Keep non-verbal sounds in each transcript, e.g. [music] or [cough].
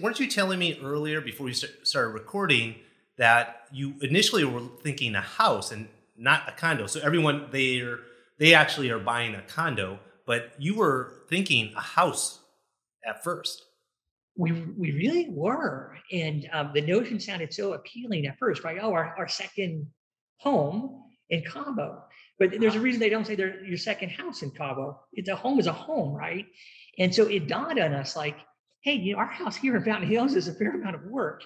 Weren't you telling me earlier before we started recording that you initially were thinking a house and not a condo? So everyone they are they actually are buying a condo, but you were thinking a house at first. We we really were, and um, the notion sounded so appealing at first, right? Oh, our, our second home in Cabo. But there's a reason they don't say they're your second house in Cabo. It's a home is a home, right? And so it dawned on us like, hey, you know, our house here in Fountain Hills is a fair amount of work.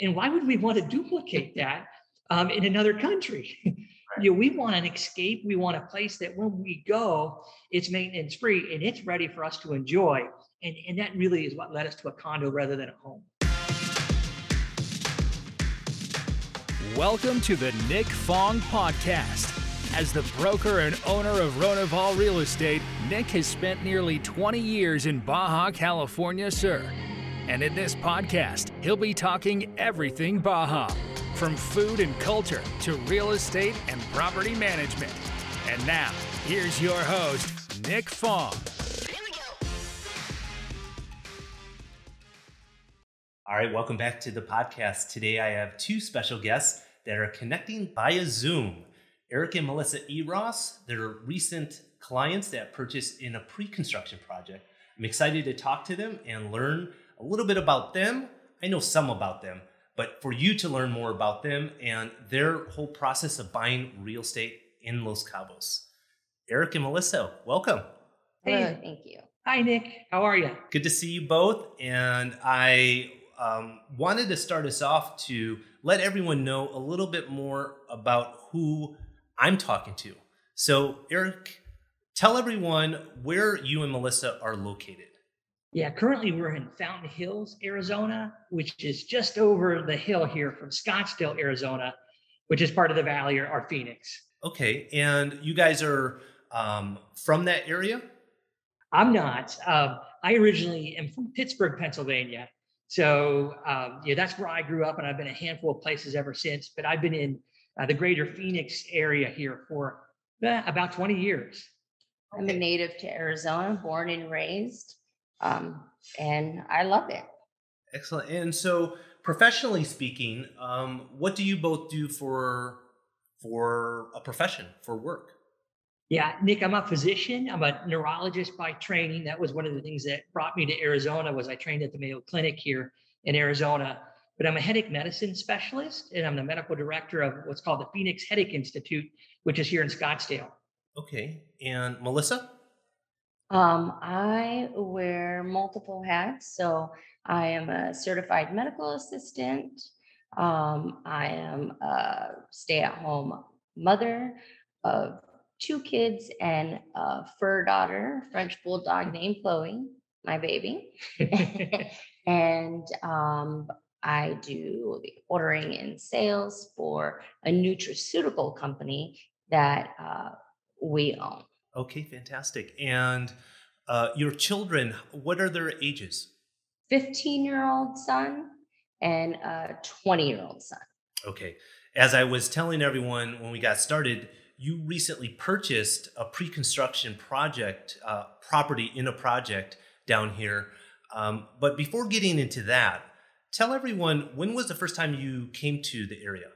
And why would we want to duplicate that um, in another country? [laughs] you know, we want an escape. We want a place that when we go, it's maintenance free and it's ready for us to enjoy. And, and that really is what led us to a condo rather than a home. Welcome to the Nick Fong Podcast. As the broker and owner of Ronival Real Estate, Nick has spent nearly 20 years in Baja California Sur. And in this podcast, he'll be talking everything Baja, from food and culture to real estate and property management. And now, here's your host, Nick Fong. All right, welcome back to the podcast. Today I have two special guests that are connecting via Zoom. Eric and Melissa Eross, they're recent clients that purchased in a pre construction project. I'm excited to talk to them and learn a little bit about them. I know some about them, but for you to learn more about them and their whole process of buying real estate in Los Cabos. Eric and Melissa, welcome. Hey, thank you. Hi, Nick. How are you? Good to see you both. And I um, wanted to start us off to let everyone know a little bit more about who I'm talking to. So, Eric, tell everyone where you and Melissa are located. Yeah, currently we're in Fountain Hills, Arizona, which is just over the hill here from Scottsdale, Arizona, which is part of the valley or, or Phoenix. Okay, and you guys are um, from that area? I'm not. Um, I originally am from Pittsburgh, Pennsylvania. So um, yeah, that's where I grew up, and I've been a handful of places ever since. But I've been in uh, the greater Phoenix area here for uh, about 20 years. I'm a native to Arizona, born and raised, um, and I love it. Excellent. And so, professionally speaking, um, what do you both do for for a profession for work? Yeah, Nick, I'm a physician. I'm a neurologist by training. That was one of the things that brought me to Arizona. Was I trained at the Mayo Clinic here in Arizona? But I'm a headache medicine specialist and I'm the medical director of what's called the Phoenix Headache Institute, which is here in Scottsdale. Okay. And Melissa? Um, I wear multiple hats. So I am a certified medical assistant. Um, I am a stay at home mother of two kids and a fur daughter, French bulldog named Chloe, my baby. [laughs] [laughs] and um, I do the ordering and sales for a nutraceutical company that uh, we own. Okay, fantastic. And uh, your children, what are their ages? 15 year old son and a 20 year old son. Okay. As I was telling everyone when we got started, you recently purchased a pre construction project, uh, property in a project down here. Um, but before getting into that, tell everyone when was the first time you came to the area?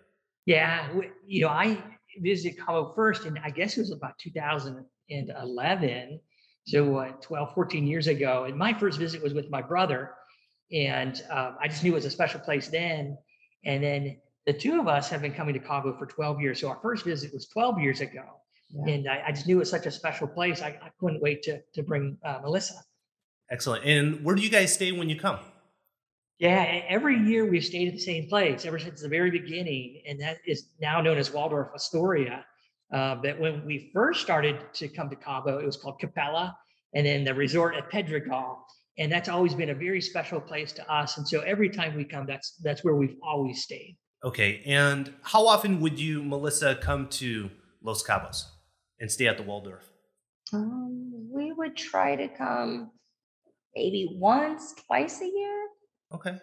Yeah, you know, I visited Cabo first, and I guess it was about 2011. So, what, 12, 14 years ago. And my first visit was with my brother. And um, I just knew it was a special place then. And then the two of us have been coming to Cabo for 12 years. So, our first visit was 12 years ago. Yeah. And I, I, just knew it was such a special place. I, I couldn't wait to, to bring uh, Melissa. Excellent. And where do you guys stay when you come? Yeah, every year we've stayed at the same place ever since the very beginning, and that is now known as Waldorf Astoria. Uh, but when we first started to come to Cabo, it was called Capella, and then the resort at Pedregal, and that's always been a very special place to us. And so every time we come, that's that's where we've always stayed. Okay, and how often would you, Melissa, come to Los Cabos and stay at the Waldorf? Um, we would try to come maybe once, twice a year. Okay.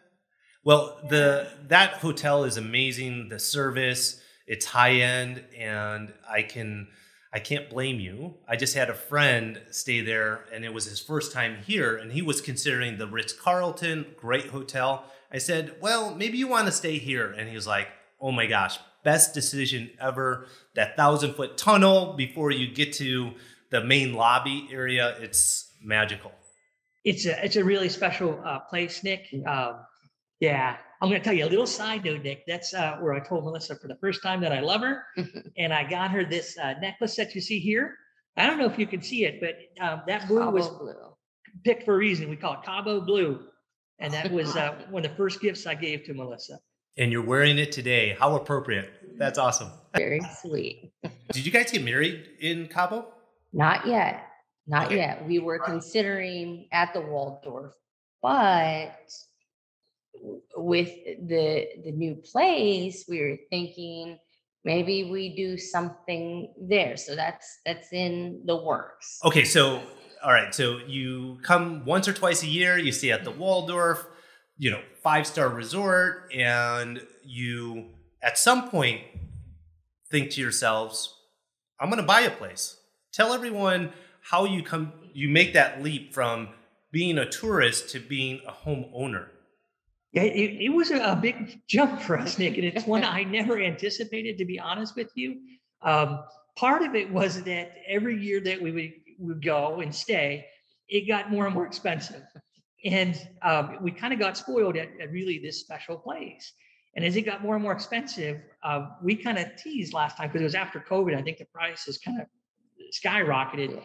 Well, the that hotel is amazing. The service, it's high end, and I can I can't blame you. I just had a friend stay there and it was his first time here and he was considering the Ritz Carlton, great hotel. I said, Well, maybe you want to stay here. And he was like, Oh my gosh, best decision ever. That thousand foot tunnel before you get to the main lobby area, it's magical. It's a it's a really special uh, place, Nick. Um, yeah, I'm going to tell you a little side note, Nick. That's uh, where I told Melissa for the first time that I love her, [laughs] and I got her this uh, necklace that you see here. I don't know if you can see it, but um, that blue was blue. picked for a reason. We call it Cabo Blue, and that was uh, [laughs] one of the first gifts I gave to Melissa. And you're wearing it today. How appropriate. That's awesome. Very sweet. Did you guys get married in Cabo? Not yet. Not Okay. yet. We were considering at the Waldorf, but with the the new place, we were thinking maybe we do something there. So that's that's in the works. Okay, so all right, so you come once or twice a year, you stay at the Waldorf, you know, five star resort, and you at some point think to yourselves, I'm gonna buy a place. Tell everyone how you come you make that leap from being a tourist to being a homeowner. Yeah, it, it was a, big jump [laughs] for us, Nick, and it's one I never anticipated, to be honest with you. Um, part of it was that every year that we would, would go and stay, it got more and more expensive. And um, we kind of got spoiled at, at really this special place. And as it got more and more expensive, uh, we kind of teased last time because it was after COVID. I think the prices kind of skyrocketed.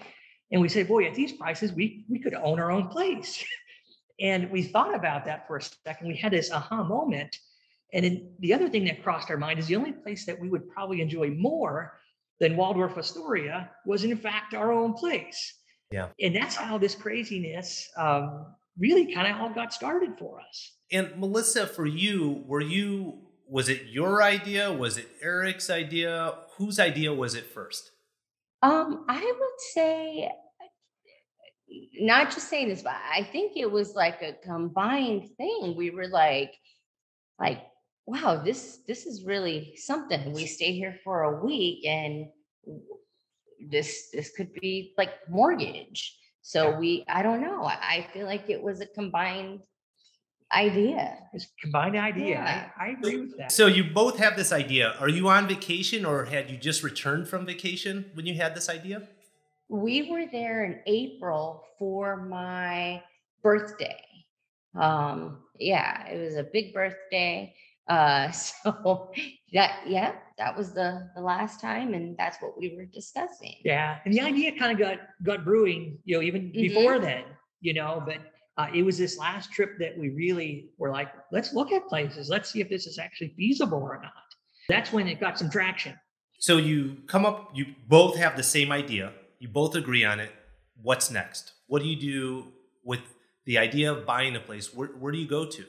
And we said, boy, at these prices, we, we could own our own place. [laughs] And we thought about that for a second. We had this aha moment. And then the other thing that crossed our mind is the only place that we would probably enjoy more than Waldorf Astoria was, in fact, our own place. Yeah. And that's how this craziness um, really kind of all got started for us. And Melissa, for you, were you was it your idea? Was it Eric's idea? Whose idea was it first? Um, I would say not just saying this, but I think it was like a combined thing. We were like, like, wow, this this is really something. We stay here for a week and this this could be like mortgage. So we I don't know. I I feel like it was a combined idea. It's a combined idea. Yeah. I, I agree with that. So you both have this idea. Are you on vacation or had you just returned from vacation when you had this idea? we were there in April for my birthday. Um, yeah, it was a big birthday. Uh, [laughs] so that yeah, that was the the last time, and that's what we were discussing. Yeah, and the idea kind of got got brewing, you know, even before then, you know. But uh, it was this last trip that we really were like, let's look at places, let's see if this is actually feasible or not. That's when it got some traction. So you come up, you both have the same idea. You both agree on it. What's next? What do you do with the idea of buying a place? Where, where do you go to?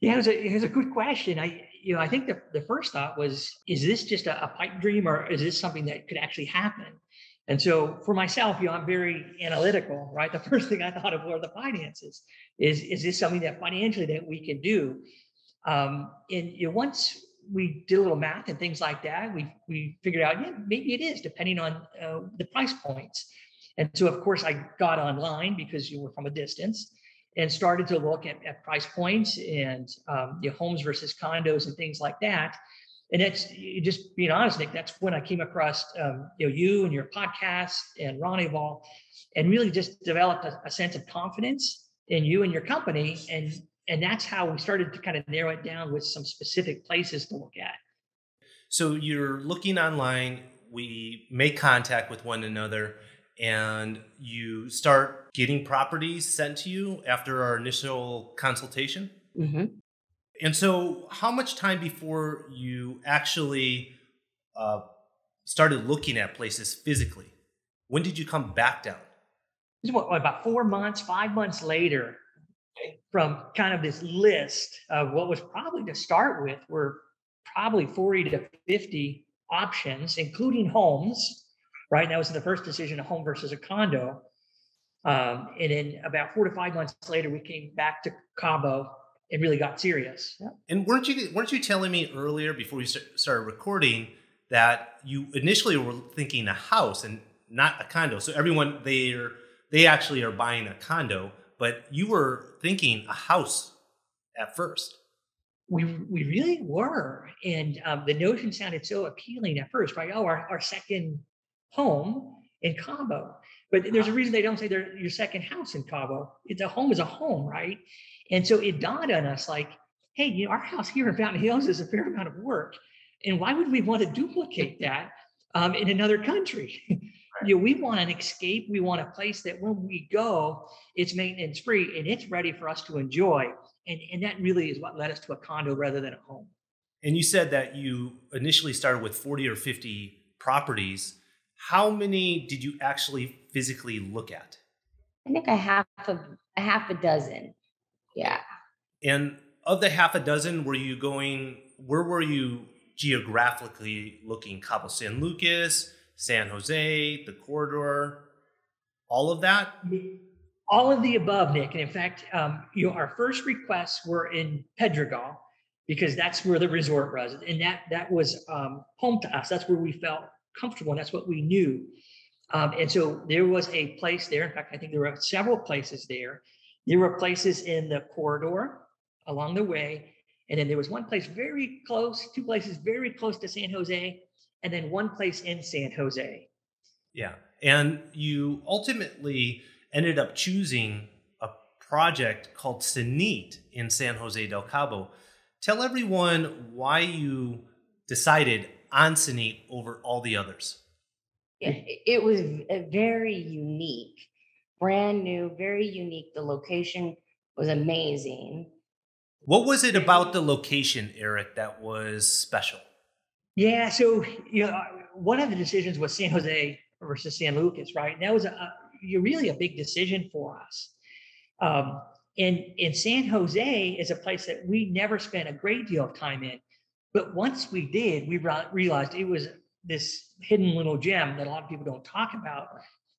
Yeah, it was a, it was a good question. I, you know, I think the, the first thought was, is this just a, a pipe dream or is this something that could actually happen? And so for myself, you know, I'm very analytical, right? The [laughs] first thing I thought of were the finances. Is, is this something that financially that we can do? Um, and you know, once we did a little math and things like that, we, we figured out, yeah, maybe it is depending on uh, the price points. And so, of course, I got online because you were from a distance and started to look at, at price points and um, know, homes versus condos and things like that. And that's just being honest, Nick. That's when I came across um, you know you and your podcast and Ronival, and really just developed a, a sense of confidence in you and your company. And and that's how we started to kind of narrow it down with some specific places to look at. So you're looking online, we make contact with one another, and you start getting properties sent to you after our initial consultation. hmm And so, how much time before you actually uh, started looking at places physically? When did you come back down? What, about four months, five months later, from kind of this list of what was probably to start with were probably 40 to 50 options, including homes, right? That was the first decision, a home versus a condo. Um, and then about four to five months later, we came back to Cabo and really got serious. And weren't you weren't you telling me earlier before we started recording that you initially were thinking a house and not a condo. So everyone they they actually are buying a condo, but you were thinking a house at first. We we really were, and um, the notion sounded so appealing at first, right? Oh, our, our second home in Cabo. But there's a reason they don't say they're your second house in Cabo. It's a home is a home, right? And so it dawned on us like, hey, you know, our house here in Fountain Hills is a fair amount of work. And why would we want to duplicate [laughs] that um, in another country? [laughs] you know, we want an escape. We want a place that when we go, it's maintenance free and it's ready for us to enjoy. And, and that really is what led us to a condo rather than a home. And you said that you initially started with 40 or 50 properties. How many did you actually physically look at? I think a half of a half a dozen. Yeah. And of the half a dozen, were you going, where were you geographically looking? Cabo San Lucas, San Jose, the corridor, all of that? All of the above, Nick. And in fact, um, you know, our first requests were in Pedregal because that's where the resort was, and that that was um, home to us. That's where we felt comfortable, and that's what we knew. Um, and so there was a place there. In fact, I think there were several places there. There were places in the corridor along the way, and then there was one place very close, two places very close to San Jose, and then one place in San Jose. Yeah. And you ultimately ended up choosing a project called Cenit in San Jose del Cabo. Tell everyone why you decided on Cenit over all the others. It, it was very unique, brand new, very unique. The location was amazing. What was it about the location, Eric, that was special? Yeah, so you know, one of the decisions was San Jose versus San Lucas, right? And that was a, a really a big decision for us. Um, and in San Jose is a place that we never spent a great deal of time in, but once we did, we realized it was this hidden little gem that a lot of people don't talk about,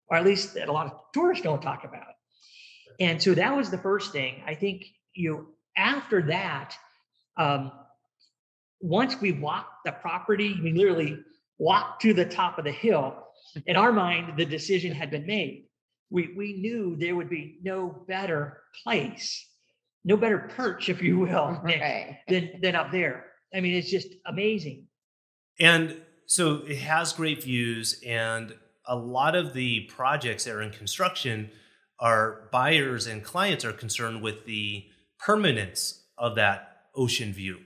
or at least that a lot of tourists don't talk about. And so that was the first thing. I think you know, after that, um, once we walked the property, we literally walked to the top of the hill. In our mind, the decision had been made. We, we knew there would be no better place, no better perch, if you will, [laughs] right. [laughs] than, than up there. I mean, it's just amazing. And so it has great views, and a lot of the projects that are in construction are buyers and clients are concerned with the permanence of that ocean view.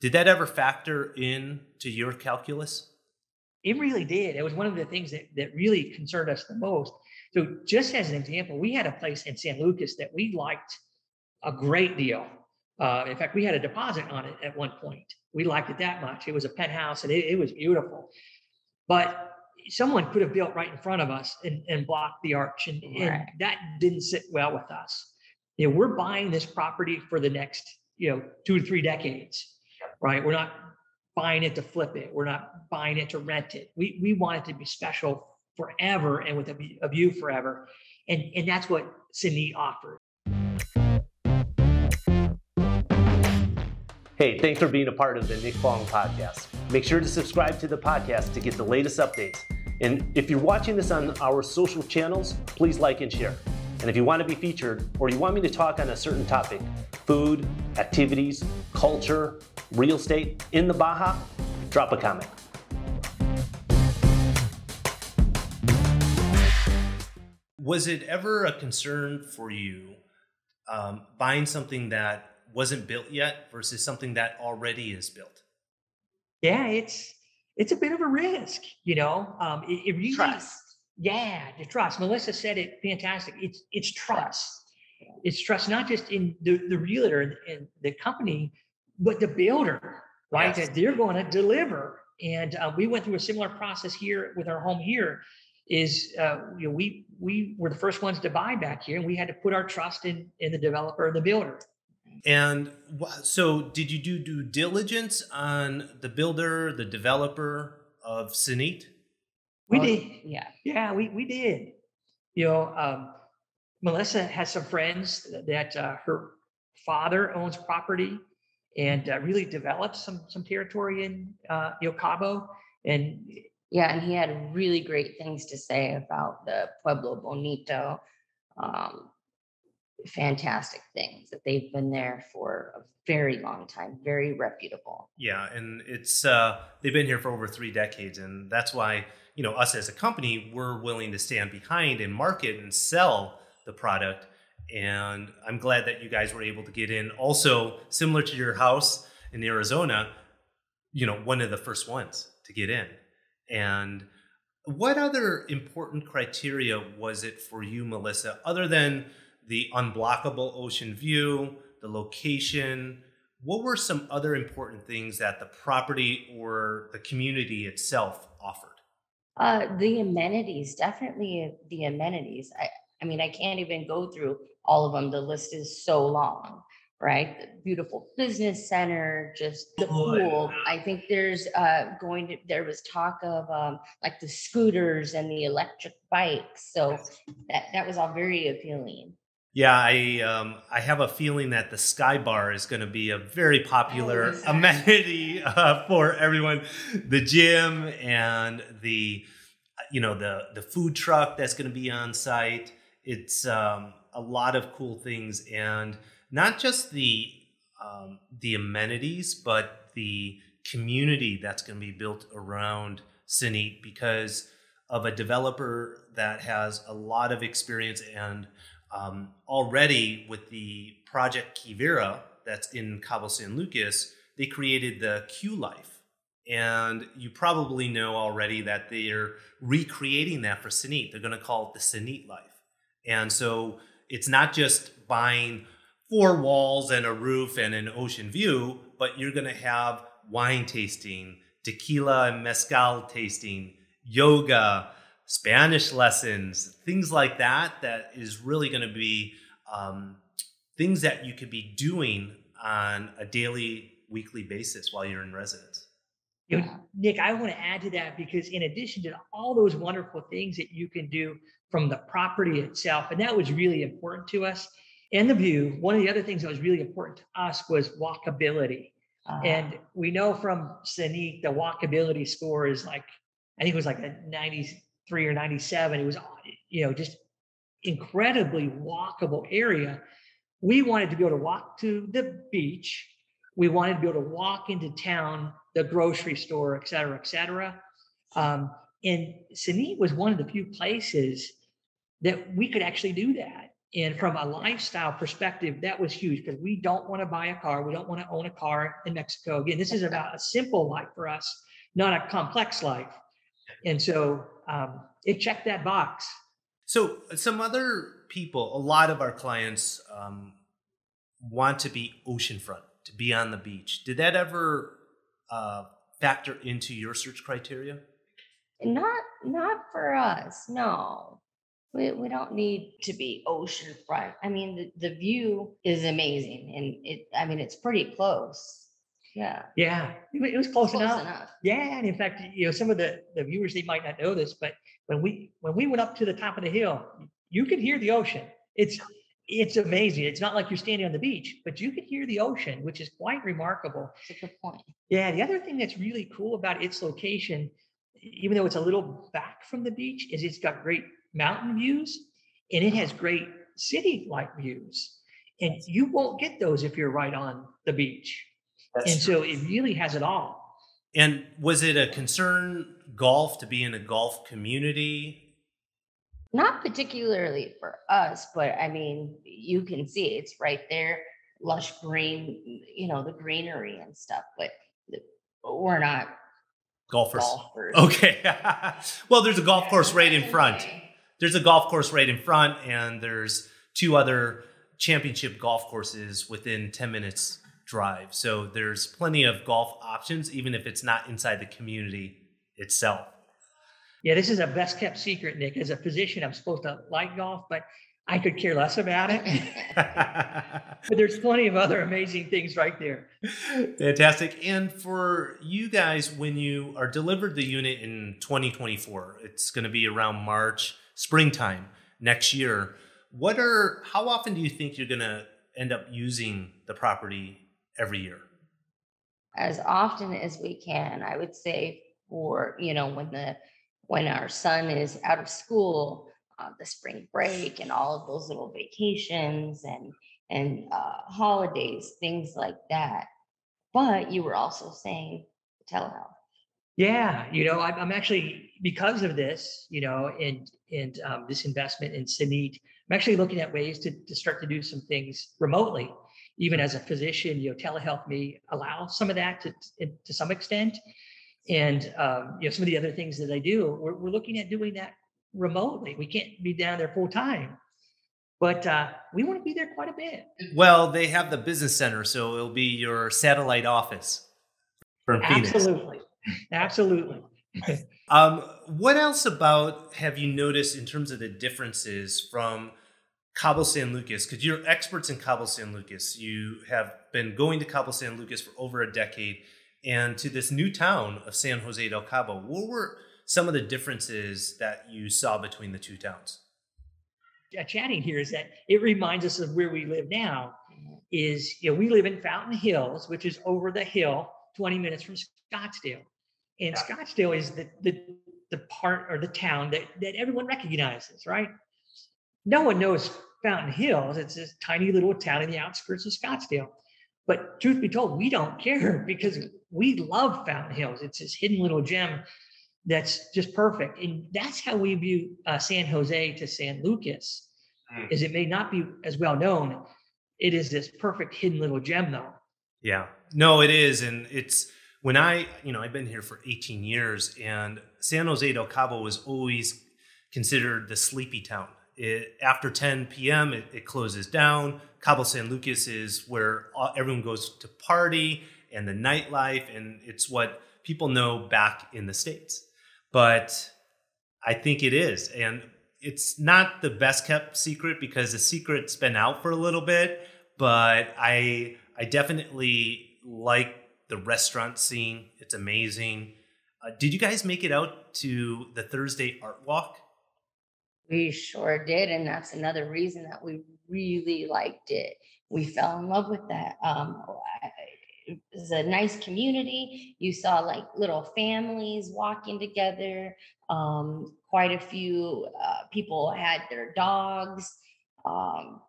Did that ever factor in to your calculus? It really did. It was one of the things that, that really concerned us the most. So, just as an example, we had a place in San Lucas that we liked a great deal. Uh, in fact, we had a deposit on it at one point. We liked it that much. It was a penthouse and it, it was beautiful. But someone could have built right in front of us and, and blocked the arch, and, right. and that didn't sit well with us. You know, we're buying this property for the next, you know, two to three decades, right? We're not buying it to flip it. We're not buying it to rent it. We we want it to be special forever and with a, a view forever, and and that's what Cenit offers. Hey, thanks for being a part of the Nick Fong podcast. Make sure to subscribe to the podcast to get the latest updates. And if you're watching this on our social channels, please like and share. And if you want to be featured or you want me to talk on a certain topic food, activities, culture, real estate in the Baja drop a comment. Was it ever a concern for you um, buying something that wasn't built yet versus something that already is built? Yeah, it's it's a bit of a risk, you know. Um, it, it really trust. Yeah, the trust. Melissa said it fantastic. It's it's trust. It's trust not just in the, the realtor and, and the company, but the builder, right? Yes. That they're going to deliver. And uh, we went through a similar process here with our home here. Is uh, you know we we were the first ones to buy back here, and we had to put our trust in in the developer and the builder. And so, did you do due diligence on the builder, the developer of Cenit? We did. Yeah. Yeah, we, we did. You know, um, Melissa has some friends that uh, her father owns property and uh, really developed some some territory in uh, you know Cabo, And Yeah, and he had really great things to say about the Pueblo Bonito. Um, fantastic things that they've been there for a very long time, very reputable. Yeah, and it's uh, they've been here for over three decades, and that's why you know us as a company we're willing to stand behind and market and sell the product. And I'm glad that you guys were able to get in. Also, similar to your house in Arizona, you know, one of the first ones to get in. And what other important criteria was it for you, Melissa, other than the unblockable ocean view, the location? What were some other important things that the property or the community itself offered? Uh, the amenities, definitely the amenities. I, I mean, I can't even go through all of them. The list is so long, right? The beautiful business center, just the pool. I think there's uh, going to, there was talk of um, like the scooters and the electric bikes. So that, that was all very appealing. Yeah, I um, I have a feeling that the Sky Bar is going to be a very popular Oh, amenity uh, for everyone. The gym and the you know the the food truck that's going to be on site. It's um, a lot of cool things, and not just the um, the amenities, but the community that's going to be built around Cenit because of a developer that has a lot of experience and um, already with the project Quivira that's in Cabo San Lucas, they created the Q Life. And you probably know already that they're recreating that for Cenit. They're going to call it the Cenit Life. And so it's not just buying four walls and a roof and an ocean view, but you're going to have wine tasting, tequila and mezcal tasting, yoga, Spanish lessons, things like that, that is really going to be um, things that you could be doing on a daily, weekly basis while you're in residence. You know, Nick, I want to add to that because in addition to all those wonderful things that you can do from the property itself, and that was really important to us, and the view, one of the other things that was really important to us was walkability. Uh, And we know from Cenit, the walkability score is like, I think it was like a 93 or 97. It was, you know, just incredibly walkable area. We wanted to be able to walk to the beach. We wanted to be able to walk into town, the grocery store, et cetera, et cetera. Um, and Cenit was one of the few places that we could actually do that. And from a lifestyle perspective, that was huge because we don't want to buy a car. We don't want to own a car in Mexico. Again, this is about a simple life for us, not a complex life. And so um, it checked that box. So, some other people, a lot of our clients um, want to be oceanfront, to be on the beach. Did that ever uh, factor into your search criteria? Not not for us, no. We we don't need to be oceanfront. I mean, the, the view is amazing and it I mean it's pretty close. Yeah. Yeah, it it was close, Close enough. enough. Yeah, and in fact, you know, some of the, the viewers they might not know this, but when we when we went up to the top of the hill, you could hear the ocean. It's it's amazing. It's not like you're standing on the beach, but you could hear the ocean, which is quite remarkable. It's a good point. Yeah, the other thing that's really cool about its location, even though it's a little back from the beach, is it's got great mountain views and it has great city-like views. And you won't get those if you're right on the beach. And so it really has it all. And was it a concern golf to be in a golf community? Not particularly for us, but I mean, you can see it's right there, lush green, you know, the greenery and stuff, but we're not Golfers. golfers. Okay. [laughs] well, there's a golf course right in front. There's a golf course right in front, and there's two other championship golf courses within 10 minutes drive. So there's plenty of golf options, even if it's not inside the community itself. Yeah, this is a best kept secret, Nick. As a physician, I'm supposed to like golf, but I could care less about it. [laughs] but there's plenty of other amazing things right there. Fantastic. And for you guys, when you are delivered the unit in 2024, it's going to be around March, springtime next year. What are, how often do you think you're going to end up using the property every year? As often as we can, I would say for, you know, when the when our son is out of school, uh, the spring break and all of those little vacations and and uh, holidays, things like that. But you were also saying telehealth. Yeah, you know, I'm, I'm actually because of this, you know, and and um, this investment in Cenit, I'm actually looking at ways to to start to do some things remotely. Even as a physician, you know, telehealth may allow some of that to to some extent, and um, you know, some of the other things that I do, we're, we're looking at doing that remotely. We can't be down there full time, but uh, we want to be there quite a bit. Well, they have the business center, so it'll be your satellite office from Phoenix. Absolutely. Absolutely. [laughs] um, what else about have you noticed in terms of the differences from Cabo San Lucas? Because you're experts in Cabo San Lucas. You have been going to Cabo San Lucas for over a decade and to this new town of San Jose del Cabo. What were some of the differences that you saw between the two towns? Chatting here is that it reminds us of where we live now. Is you know we live in Fountain Hills, which is over the hill, 20 minutes from Scottsdale. And yeah. Scottsdale is the, the the part or the town that, that everyone recognizes, right? No one knows Fountain Hills. It's this tiny little town in the outskirts of Scottsdale. But truth be told, we don't care [laughs] because we love Fountain Hills. It's this hidden little gem that's just perfect. And that's how we view uh, San Jose to San Lucas, mm. is it may not be as well known. It is this perfect hidden little gem though. Yeah, no, it is. And it's, when I, you know, I've been here for 18 years, and San Jose del Cabo was always considered the sleepy town. It, after 10 p.m., it, it, closes down. Cabo San Lucas is where everyone goes to party and the nightlife, and it's what people know back in the States. But I think it is. And it's not the best kept secret because the secret's been out for a little bit, but I I definitely like the restaurant scene. It's amazing. Uh, did you guys make it out to the Thursday art walk? We sure did, and that's another reason that we really liked it. We fell in love with that. Um, it was a nice community. You saw like little families walking together. Um, quite a few uh, people had their dogs. Um,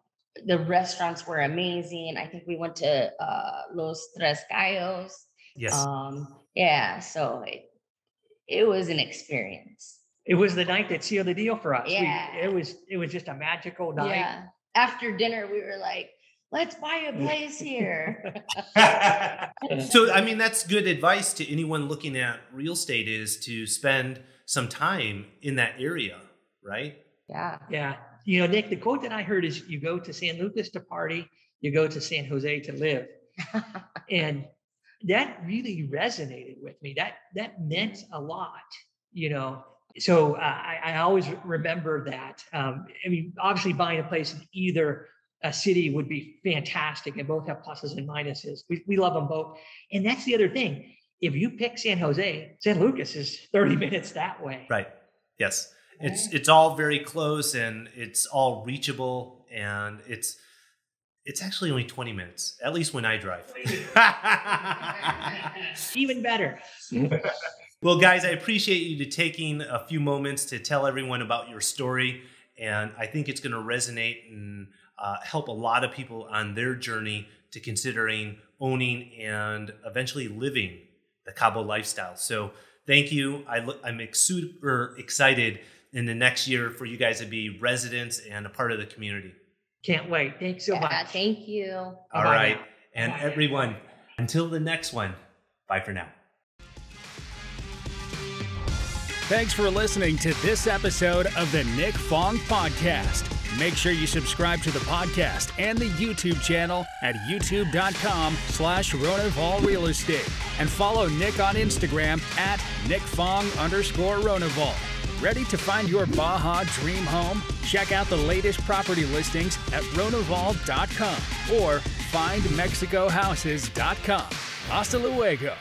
the restaurants were amazing. I think we went to uh, Los Tres Gallos. Yes. Um, yeah, so it it was an experience. It was the night that sealed the deal for us. Yeah. We, it was it was just a magical night. Yeah. After dinner, we were like, let's buy a place here. [laughs] so I mean that's good advice to anyone looking at real estate is to spend some time in that area, right? Yeah. Yeah you know, Nick, the quote that I heard is you go to San Lucas to party, you go to San Jose to live. [laughs] and that really resonated with me. That that meant a lot, you know. So uh, I, I always remember that. Um, I mean, obviously, buying a place in either a city would be fantastic, and both have pluses and minuses. We, we love them both, and that's the other thing. If you pick San Jose, San Lucas is 30 [laughs] minutes that way. Right. Yes it's it's all very close and it's all reachable and it's it's actually only 20 minutes at least when i drive even better [laughs] well guys i appreciate you to taking a few moments to tell everyone about your story and i think it's going to resonate and uh, help a lot of people on their journey to considering owning and eventually living the cabo lifestyle so thank you I, i'm super excited in the next year for you guys to be residents and a part of the community. Can't wait. Thanks so yeah, much. Thank you. All Bye right. Now. And Bye. everyone, until the next one, bye for now. Thanks for listening to this episode of the Nick Fong Podcast. Make sure you subscribe to the podcast and the YouTube channel at youtube.com slash Ronival Real Estate and follow Nick on Instagram at nickfong underscore Ronival. Ready to find your Baja dream home? Check out the latest property listings at ronival.com or findmexicohouses.com. Hasta luego.